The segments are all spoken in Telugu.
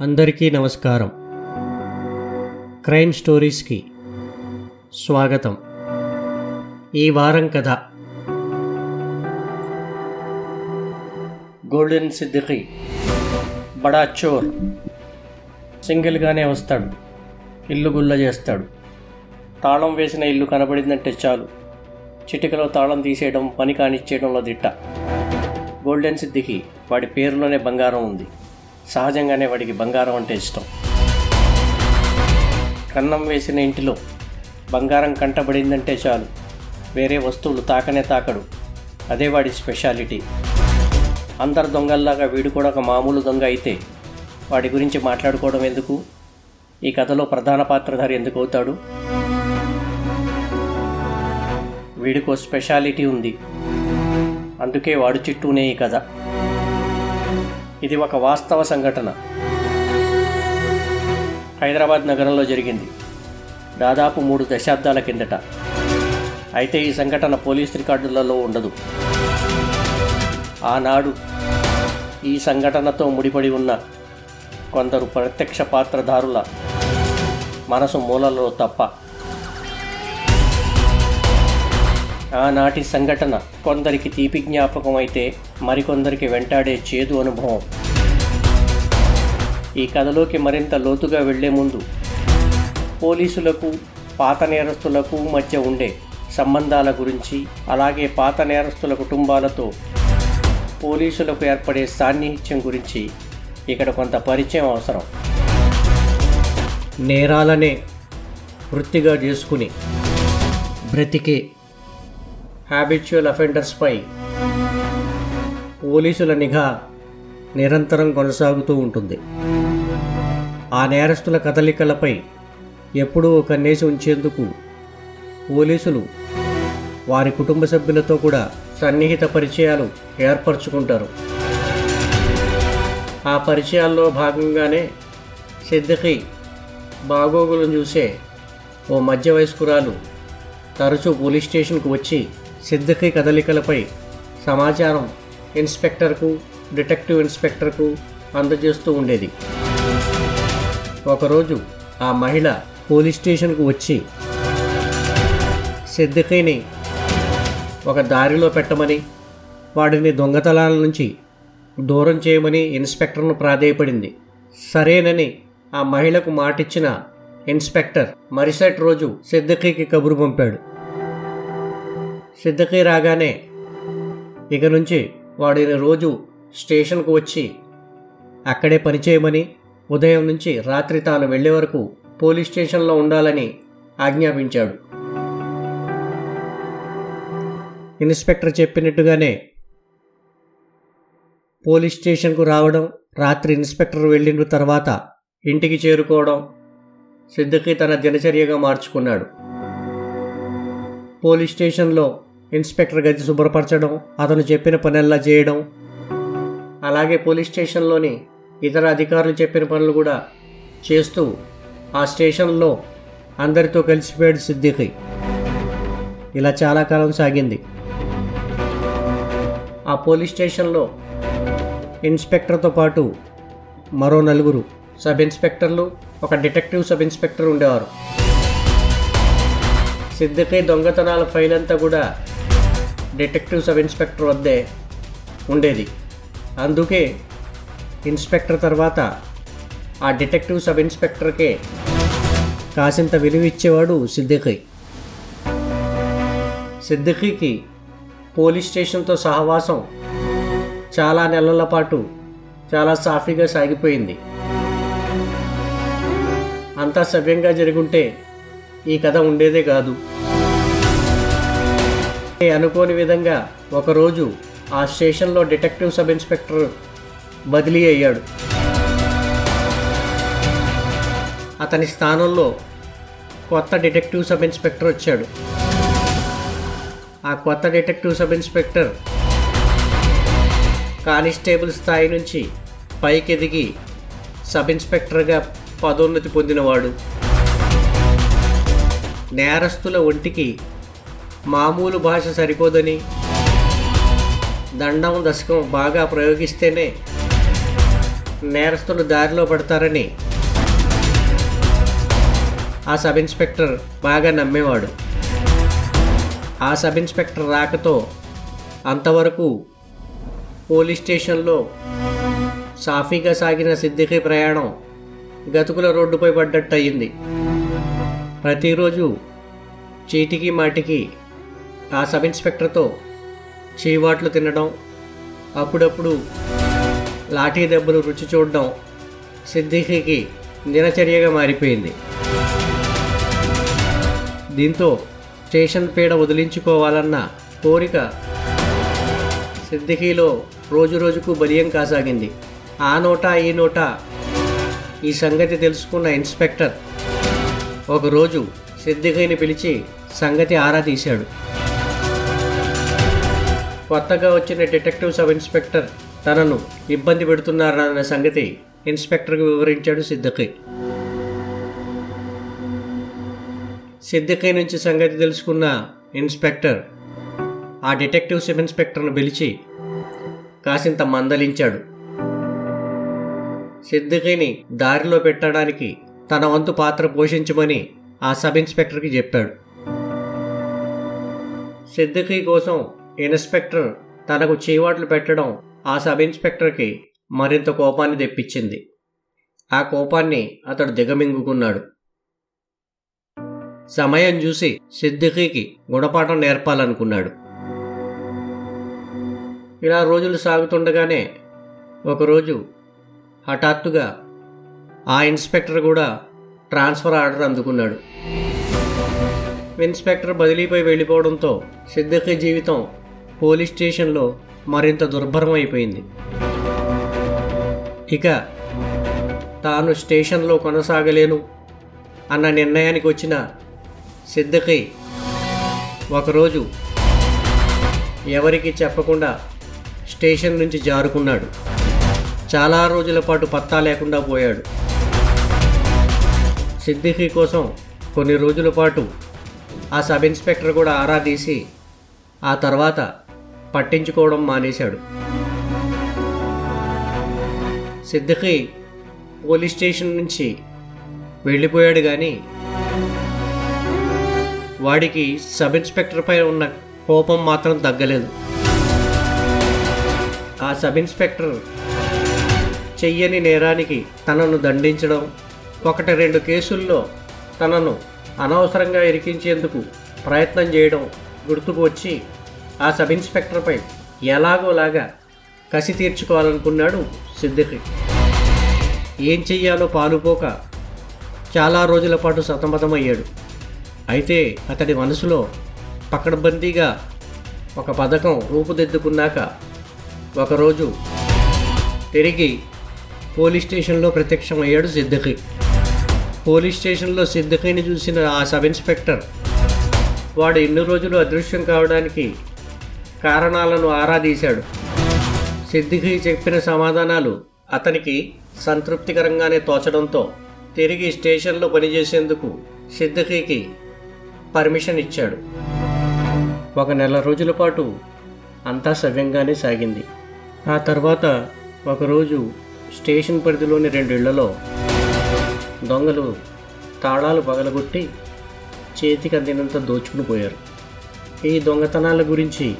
అందరికీ నమస్కారం. క్రైమ్ స్టోరీస్కి స్వాగతం. ఈ వారం కథ. గోల్డెన్ సిద్దికి బడా చోర్. సింగిల్గానే వస్తాడు. ఇల్లు గుల్ల చేస్తాడు. తాళం వేసిన ఇల్లు కనబడిందంటే చాలు. చిటికలో తాళం తీసేయడం పని కానిచ్చేయడంలో దిట్ట. గోల్డెన్ సిద్దికి వాడి పేరులోనే బంగారం ఉంది. సహజంగానే వాడికి బంగారం అంటే ఇష్టం. కన్నం వేసిన ఇంటిలో బంగారం కంటబడిందంటే చాలు. వేరే వస్తువులు తాకనే తాకడు. అదే వాడి స్పెషాలిటీ. అందరు దొంగల్లాగా వీడు కూడా ఒక మామూలు దొంగ అయితే వాడి గురించి మాట్లాడుకోవడం ఎందుకు? ఈ కథలో ప్రధాన పాత్రధారి ఎందుకు అవుతాడు? వీడికో స్పెషాలిటీ ఉంది. అందుకే వాడు చుట్టూనే ఈ కథ. ఇది ఒక వాస్తవ సంఘటన. హైదరాబాద్ నగరంలో జరిగింది. దాదాపు మూడు దశాబ్దాల కిందట. అయితే ఈ సంఘటన పోలీస్ రికార్డులలో ఉండదు. ఆనాడు ఈ సంఘటనతో ముడిపడి ఉన్న కొందరు ప్రత్యక్ష పాత్రధారుల మనసు మూలలో తప్ప. ఆనాటి సంఘటన కొందరికి తీపి జ్ఞాపకం అయితే మరికొందరికి వెంటాడే చేదు అనుభవం. ఈ కథలోకి మరింత లోతుగా వెళ్ళే ముందు పోలీసులకు పాత నేరస్తులకు మధ్య ఉండే సంబంధాల గురించి అలాగే పాత నేరస్తుల కుటుంబాలతో పోలీసులకు ఏర్పడే సాన్నిహిత్యం గురించి ఇక్కడ కొంత పరిచయం అవసరం. నేరాలనే వృత్తిగా చేసుకుని బ్రతికే హ్యాబిచువల్ అఫెండర్స్పై పోలీసుల నిఘా నిరంతరం కొనసాగుతూ ఉంటుంది. ఆ నేరస్తుల కదలికలపై ఎప్పుడూ కన్నేసి ఉంచేందుకు పోలీసులు వారి కుటుంబ సభ్యులతో కూడా సన్నిహిత పరిచయాలు ఏర్పరచుకుంటారు. ఆ పరిచయాల్లో భాగంగానే సిద్దికి బాగోగులను చూసే ఓ మధ్య వయస్కురాలు తరచూ పోలీస్ స్టేషన్కు వచ్చి సిద్దికి కదలికలపై సమాచారం ఇన్స్పెక్టర్కు డిటెక్టివ్ ఇన్స్పెక్టర్కు అందజేస్తూ ఉండేది. ఒకరోజు ఆ మహిళ పోలీస్ స్టేషన్కు వచ్చి సిద్దికైని ఒక దారిలో పెట్టమని వాడిని దొంగతనాల నుంచి దూరం చేయమని ఇన్స్పెక్టర్ను ప్రాధేయపడింది. సరేనని ఆ మహిళకు మాటిచ్చిన ఇన్స్పెక్టర్ మరుసటి రోజు సిద్దికీకి కబురు పంపాడు. సిద్దికీ రాగానే ఇక నుంచి వాడిని రోజు స్టేషన్కు వచ్చి అక్కడే పనిచేయమని ఉదయం నుంచి రాత్రి తాను వెళ్ళే వరకు పోలీస్ స్టేషన్లో ఉండాలని ఆజ్ఞాపించాడు. ఇన్స్పెక్టర్ చెప్పినట్టుగానే పోలీస్ స్టేషన్కు రావడం రాత్రి ఇన్స్పెక్టర్ వెళ్ళిన తర్వాత ఇంటికి చేరుకోవడం సిద్దికి తన దినచర్యగా మార్చుకున్నాడు. పోలీస్ స్టేషన్లో ఇన్స్పెక్టర్ గది శుభ్రపరచడం అతను చెప్పిన పనెల్లా చేయడం అలాగే పోలీస్ స్టేషన్లోని ఇతర అధికారులు చెప్పిన పనులు కూడా చేస్తూ ఆ స్టేషన్లో అందరితో కలిసిపోయాడు సిద్దిఖి. ఇలా చాలా కాలం సాగింది. ఆ పోలీస్ స్టేషన్లో ఇన్స్పెక్టర్తో పాటు మరో నలుగురు సబ్ ఇన్స్పెక్టర్లు ఒక డిటెక్టివ్ సబ్ ఇన్స్పెక్టర్ ఉండేవారు. సిద్దికి దొంగతనాల ఫైల్ అంతా కూడా డిటెక్టివ్ సబ్ ఇన్స్పెక్టర్ వద్దే ఉండేది. అందుకే ఇన్స్పెక్టర్ తర్వాత ఆ డిటెక్టివ్ సబ్ ఇన్స్పెక్టర్కే కాసింత విలువ ఇచ్చేవాడు సిద్దికి సిద్దికీకి పోలీస్ స్టేషన్తో సహవాసం చాలా నెలల పాటు చాలా సాఫీగా సాగిపోయింది. అంతా సవ్యంగా జరుగుంటే ఈ కథ ఉండేదే కాదు. అనుకోని విధంగా ఒకరోజు ఆ స్టేషన్లో డిటెక్టివ్ సబ్ ఇన్స్పెక్టర్ బదిలీ అయ్యాడు. అతని స్థానంలో కొత్త డిటెక్టివ్ సబ్ ఇన్స్పెక్టర్ వచ్చాడు. ఆ కొత్త డిటెక్టివ్ సబ్ ఇన్స్పెక్టర్ కానిస్టేబుల్ స్థాయి నుంచి పైకి ఎదిగి సబ్ ఇన్స్పెక్టర్గా పదోన్నతి పొందినవాడు. నేరస్తుల ఒంటికి మామూలు భాష సరిపోదని దండం దశకం బాగా ప్రయోగిస్తేనే నేరస్తులు దారిలో పడతారని ఆ సబ్ ఇన్స్పెక్టర్ బాగా నమ్మేవాడు. ఆ సబ్ ఇన్స్పెక్టర్ రాకతో అంతవరకు పోలీస్ స్టేషన్లో సాఫీగా సాగిన సిద్దికి ప్రయాణం గతుకుల రోడ్డుపై పడ్డట్టు అయ్యింది ప్రతిరోజు చీటికి మాటికి ఆ సబ్ ఇన్స్పెక్టర్తో చీవాట్లు తినడం అప్పుడప్పుడు లాఠీ దెబ్బలు రుచి చూడడం సిద్దిఖీకి దినచర్యగా మారిపోయింది. దీంతో స్టేషన్ పీడ వదిలించుకోవాలన్న కోరిక సిద్దిఖీలో రోజు రోజుకు బలియం కాసాగింది. ఆ నోట ఈ నోట ఈ సంగతి తెలుసుకున్న ఇన్స్పెక్టర్ ఒకరోజు సిద్దిఖీని పిలిచి సంగతి ఆరా తీశాడు. కొత్తగా వచ్చిన డిటెక్టివ్ సబ్ ఇన్స్పెక్టర్ తనను ఇబ్బంది పెడుతున్నారన్న సంగతి ఇన్స్పెక్టర్కు వివరించాడు సిద్దిఖీ. సిద్దిఖీ నుంచి సంగతి తెలుసుకున్న ఇన్స్పెక్టర్ ఆ డిటెక్టివ్ సబ్ ఇన్స్పెక్టర్ను పిలిచి కాసింత మందలించాడు. సిద్దిఖీని దారిలో పెట్టడానికి తన వంతు పాత్ర పోషించమని ఆ సబ్ ఇన్స్పెక్టర్కి చెప్పాడు. సిద్దిఖీ కోసం ఇన్స్పెక్టర్ తనకు చీవాట్లు పెట్టడం ఆ సబ్ ఇన్స్పెక్టర్కి మరింత కోపాన్ని తెప్పించింది. ఆ కోపాన్ని అతడు దిగమింగుకున్నాడు. సమయం చూసి సిద్దిఖీకి గుణపాఠం నేర్పాలనుకున్నాడు. ఇలా రోజులు సాగుతుండగానే ఒకరోజు హఠాత్తుగా ఆ ఇన్స్పెక్టర్ కూడా ట్రాన్స్ఫర్ ఆర్డర్ అందుకున్నాడు. ఇన్స్పెక్టర్ బదిలీపై వెళ్ళిపోవడంతో సిద్దిఖీ జీవితం పోలీస్ స్టేషన్లో మరింత దుర్భరం అయిపోయింది. ఇక తాను స్టేషన్లో కొనసాగలేను అన్న నిర్ణయానికి వచ్చిన సిద్ధకి ఒకరోజు ఎవరికి చెప్పకుండా స్టేషన్ నుంచి జారుకున్నాడు. చాలా రోజుల పాటు పత్తా లేకుండా పోయాడు. సిద్దిఖీ కోసం కొన్ని రోజుల పాటు ఆ సబ్ ఇన్స్పెక్టర్ కూడా ఆరా తీసి ఆ తర్వాత పట్టించుకోవడం మానేశాడు. సిద్దిఖీ పోలీస్ స్టేషన్ నుంచి వెళ్ళిపోయాడు కానీ వాడికి సబ్ ఇన్స్పెక్టర్ పై ఉన్న కోపం మాత్రం తగ్గలేదు. ఆ సబ్ ఇన్స్పెక్టర్ చెయ్యని నేరానికి తనను దండించడం ఒకటి రెండు కేసుల్లో తనను అనవసరంగా ఇరికించేందుకు ప్రయత్నం చేయడం గుర్తుకు వచ్చి ఆ సబ్ ఇన్స్పెక్టర్పై ఎలాగోలాగా కసి తీర్చుకోవాలనుకున్నాడు సిద్దికి ఏం చెయ్యాలో పాలుపోక చాలా రోజుల పాటు సతమతమయ్యాడు. అయితే అతడి మనసులో పకడ్బందీగా ఒక పథకం రూపుదిద్దుకున్నాక ఒకరోజు తిరిగి పోలీస్ స్టేషన్లో ప్రత్యక్షమయ్యాడు సిద్దికి పోలీస్ స్టేషన్లో సిద్దికీని చూసిన ఆ సబ్ ఇన్స్పెక్టర్ వాడు ఎన్ని రోజులు అదృశ్యం కావడానికి కారణాలను ఆరాదీశాడు. సిద్దికి చెప్పిన సమాధానాలు అతనికి సంతృప్తికరంగానే తోచడంతో తిరిగి స్టేషన్లో పనిచేసేందుకు సిద్దిఖీకి పర్మిషన్ ఇచ్చాడు. ఒక నెల రోజుల పాటు అంతా సవ్యంగానే సాగింది. ఆ తర్వాత ఒకరోజు స్టేషన్ పరిధిలోని రెండిళ్ళలో దొంగలు తాళాలు పగలగొట్టి చేతికి అందినంత దోచుకుని పోయారు. ఈ దొంగతనాల గురించి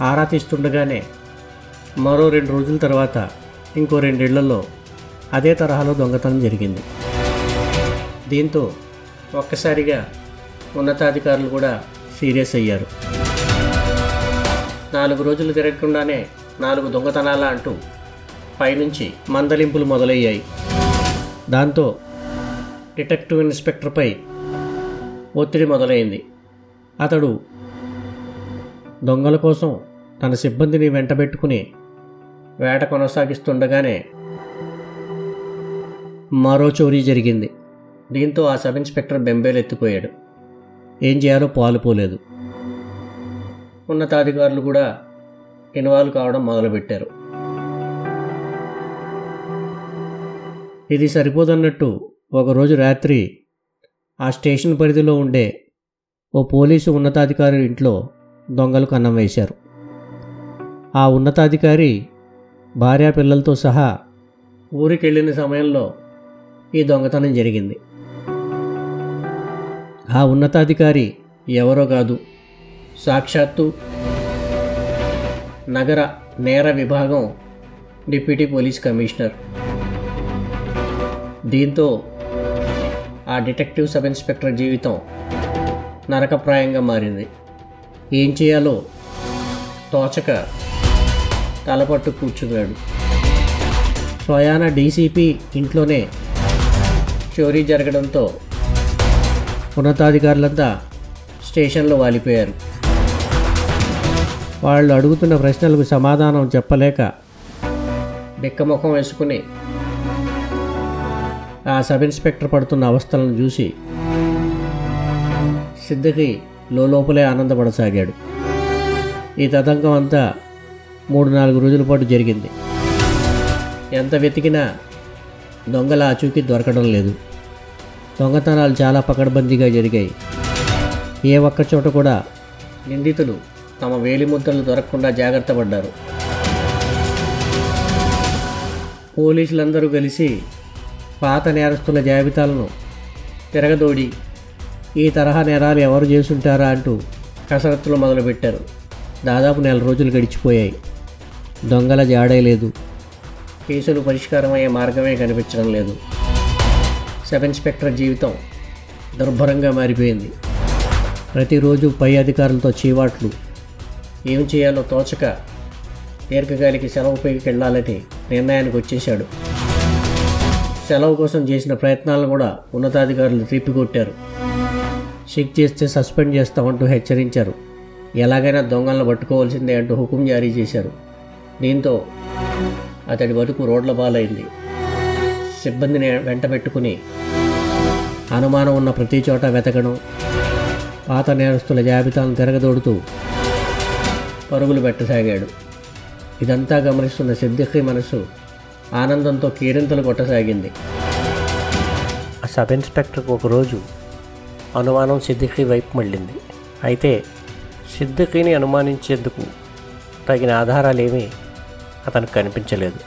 ఆరా తీస్తుండగానే మరో రెండు రోజుల తర్వాత ఇంకో రెండేళ్ళలో అదే తరహాలో దొంగతనం జరిగింది. దీంతో ఒక్కసారిగా ఉన్నతాధికారులు కూడా సీరియస్ అయ్యారు. నాలుగు రోజులు తిరగకుండానే నాలుగు దొంగతనాల అంటూ పైనుంచి మందలింపులు మొదలయ్యాయి. దాంతో డిటెక్టివ్ ఇన్స్పెక్టర్పై ఒత్తిడి మొదలైంది. అతడు దొంగల కోసం తన సిబ్బందిని వెంటబెట్టుకుని వేట కొనసాగిస్తుండగానే మరో చోరీ జరిగింది. దీంతో ఆ సబ్ ఇన్స్పెక్టర్ బెంబేలు ఎత్తిపోయాడు ఏం చేయాలో పాలుపోలేదు ఉన్నతాధికారులు కూడా ఇన్వాల్వ్ కావడం మొదలుపెట్టారు. ఇది సరిపోదన్నట్టు ఒకరోజు రాత్రి ఆ స్టేషన్ పరిధిలో ఉండే ఓ పోలీసు ఉన్నతాధికారి ఇంట్లో దొంగలు కన్నం వేశారు. ఆ ఉన్నతాధికారి భార్యా పిల్లలతో సహా ఊరికి వెళ్ళిన సమయంలో ఈ దొంగతనం జరిగింది. ఆ ఉన్నతాధికారి ఎవరో కాదు సాక్షాత్తు నగర నేర విభాగం డిప్యూటీ పోలీస్ కమిషనర్. దీంతో ఆ డిటెక్టివ్ సబ్ ఇన్స్పెక్టర్ జీవితం నరకప్రాయంగా మారింది. ఏం చేయాలో తోచక తలపట్టు కూర్చున్నాడు. స్వయాన డీసీపీ ఇంట్లోనే చోరీ జరగడంతో ఉన్నతాధికారులంతా స్టేషన్లో వాలిపోయారు. వాళ్ళు అడుగుతున్న ప్రశ్నలకు సమాధానం చెప్పలేక బిక్కముఖం వేసుకుని ఆ సబ్ ఇన్స్పెక్టర్ పడుతున్న అవస్థలను చూసి సిద్ధికి లోపలే ఆనందపడసాగాడు. ఈ తతంకం అంతా మూడు నాలుగు రోజుల పాటు జరిగింది. ఎంత వెతికినా దొంగల ఆచూకీ దొరకడం లేదు. దొంగతనాలు చాలా పకడ్బందీగా జరిగాయి. ఏ ఒక్క చోట కూడా నిందితులు తమ వేలిముద్రలు దొరకకుండా జాగ్రత్త పడ్డారు. పోలీసులందరూ కలిసి పాత నేరస్తుల జాబితాలను తిరగదోడి ఈ తరహా నేరాలు ఎవరు చేసుంటారా అంటూ కసరత్తులు మొదలుపెట్టారు. దాదాపు నెల రోజులు గడిచిపోయాయి. దొంగల జాడే లేదు. కేసులు పరిష్కారమయ్యే మార్గమే కనిపించడం లేదు. సబ్ ఇన్స్పెక్టర్ జీవితం దుర్భరంగా మారిపోయింది. ప్రతిరోజు పై అధికారులతో చీవాట్లు. ఏం చేయాలో తోచక దీర్ఘకాలిక సెలవు పైకి వెళ్ళాలని నిర్ణయానికి వచ్చేశాడు. సెలవు కోసం చేసిన ప్రయత్నాలను కూడా ఉన్నతాధికారులు తిప్పికొట్టారు. చెక్ చేస్తే సస్పెండ్ చేస్తామంటూ హెచ్చరించారు. ఎలాగైనా దొంగలను పట్టుకోవాల్సిందే అంటూ హుకుం జారీ చేశారు. దీంతో అతడి బతుకు రోడ్ల పాలైంది. సిబ్బందిని వెంట పెట్టుకుని అనుమానం ఉన్న ప్రతి చోట వెతకడం పాత నేరస్తుల జాబితాను తిరగదోడుతూ పరుగులు పెట్టసాగాడు. ఇదంతా గమనిస్తున్న సిద్దిఖి మనసు ఆనందంతో కీరింతలు కొట్టసాగింది. సబ్ ఇన్స్పెక్టర్కి ఒకరోజు అనుమానం సిద్దిఖి వైపు మళ్ళింది. అయితే సిద్దిఖిని అనుమానించేందుకు తగిన ఆధారాలేమీ అతనికి కనిపించలేదు.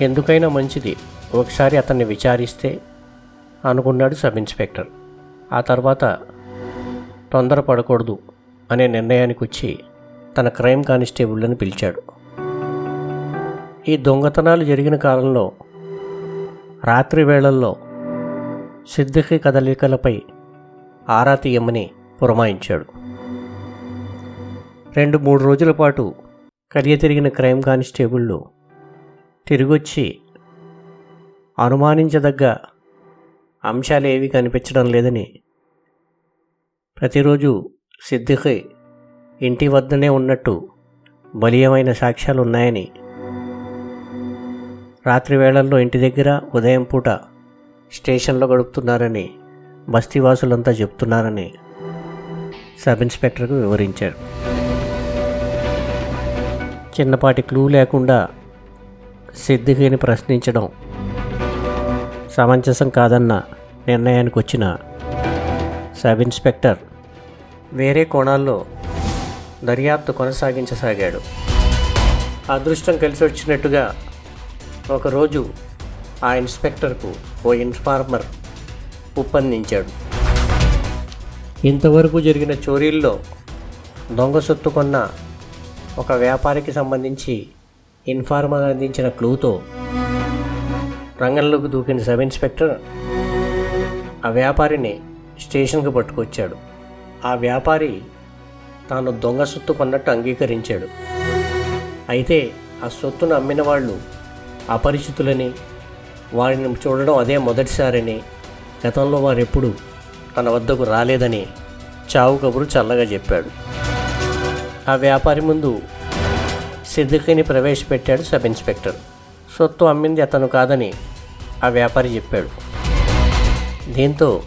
ఎందుకైనా మంచిది. ఒకసారి అతన్ని విచారిస్తే అనుకున్నాడు సబ్ ఇన్స్పెక్టర్. ఆ తర్వాత తొందరపడకూడదు అనే నిర్ణయానికి వచ్చి తన క్రైమ్ కానిస్టేబుల్ని పిలిచాడు. ఈ దొంగతనాలు జరిగిన కాలంలో రాత్రి వేళల్లో సిద్దిఖి కదలికలపై ఆరా తీయమని పురమాయించాడు. రెండు మూడు రోజుల పాటు కలియ తిరిగిన క్రైమ్ కానిస్టేబుళ్ళు తిరిగొచ్చి అనుమానించదగ్గ అంశాలు ఏవి కనిపించడం లేదని ప్రతిరోజు సిద్దిఖి ఇంటి వద్దనే ఉన్నట్టు బలీయమైన సాక్ష్యాలు ఉన్నాయని రాత్రి వేళల్లో ఇంటి దగ్గర ఉదయం పూట స్టేషన్లో గడుపుతున్నారని బస్తీవాసులంతా చెప్తున్నారని సబ్ ఇన్స్పెక్టర్కు వివరించారు. చిన్నపాటి క్లూ లేకుండా సిద్దికిని ప్రశ్నించడం సమంజసం కాదన్న నిర్ణయానికి వచ్చిన సబ్ ఇన్స్పెక్టర్ వేరే కోణాల్లో దర్యాప్తు కొనసాగించసాగాడు. అదృష్టం కలిసి వచ్చినట్టుగా ఒకరోజు ఆ ఇన్స్పెక్టర్కు ఓ ఇన్ఫార్మర్ ఉప్పందించాడు. ఇంతవరకు జరిగిన చోరీల్లో దొంగ సొత్తు కొన్న ఒక వ్యాపారికి సంబంధించి ఇన్ఫార్మర్ అందించిన క్లూతో రంగంలోకి దూకిన సబ్ ఇన్స్పెక్టర్ ఆ వ్యాపారిని స్టేషన్కి పట్టుకొచ్చాడు. ఆ వ్యాపారి తాను దొంగ సొత్తు కొన్నట్టు అంగీకరించాడు. అయితే ఆ సొత్తును అమ్మిన వాళ్ళు అపరిచితులని వారిని చూడడం అదే మొదటిసారని. గతంలో వారెప్పుడు తన వద్దకు రాలేదని చావు కబురు చల్లగా చెప్పాడు. ఆ వ్యాపారి ముందు సిద్దికిని ప్రవేశపెట్టాడు సబ్ ఇన్స్పెక్టర్. సొత్తు అమ్మింది అతను కాదని ఆ వ్యాపారి చెప్పాడు. దీంతో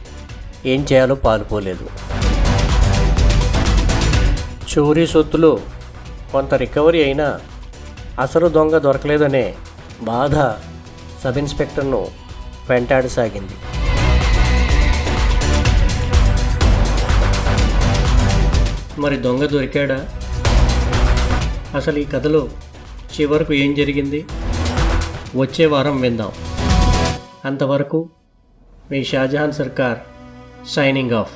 ఏం చేయాలో పాలుపోలేదు. చోరీ సొత్తులో కొంత రికవరీ అయినా అసలు దొంగ దొరకలేదనే బాధ సబ్ ఇన్స్పెక్టర్ను వెంటాడసాగింది. మరి దొంగ దొరికాడా? అసలు ఈ కథలో చివరకు ఏం జరిగింది? వచ్చే వారం విందాం. అంతవరకు మీ షాజహాన్ సర్కార్ సైనింగ్ ఆఫ్